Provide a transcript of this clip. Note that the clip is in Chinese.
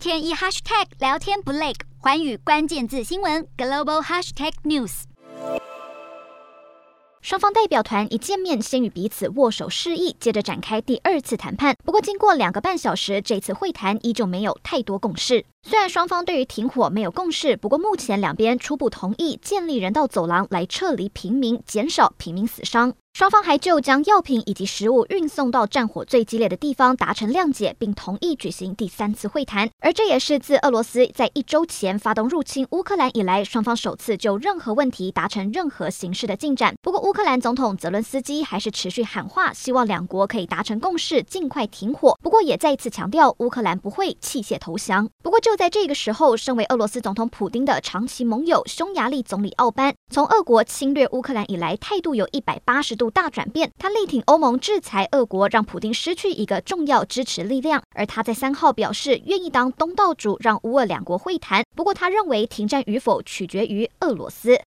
天一 hashtag 聊天不累，环宇关键字新闻 global hashtag news。双方代表团一见面，先与彼此握手示意，接着展开第二次谈判。不过，经过两个半小时，这次会谈依旧没有太多共识。虽然双方对于停火没有共识，不过目前两边初步同意建立人道走廊来撤离平民，减少平民死伤。双方还就将药品以及食物运送到战火最激烈的地方达成谅解，并同意举行第三次会谈。而这也是自俄罗斯在一周前发动入侵乌克兰以来，双方首次就任何问题达成任何形式的进展。不过，乌克兰总统泽伦斯基还是持续喊话，希望两国可以达成共识，尽快停火。不过，也再一次强调乌克兰不会弃械投降。不过，就就在这个时候，身为俄罗斯总统普京的长期盟友匈牙利总理奥班，从俄国侵略乌克兰以来，态度有一百八十度大转变。他力挺欧盟制裁俄国，让普丁失去一个重要支持力量。而他在三号表示愿意当东道主，让乌俄两国会谈。不过，他认为停战与否取决于俄罗斯。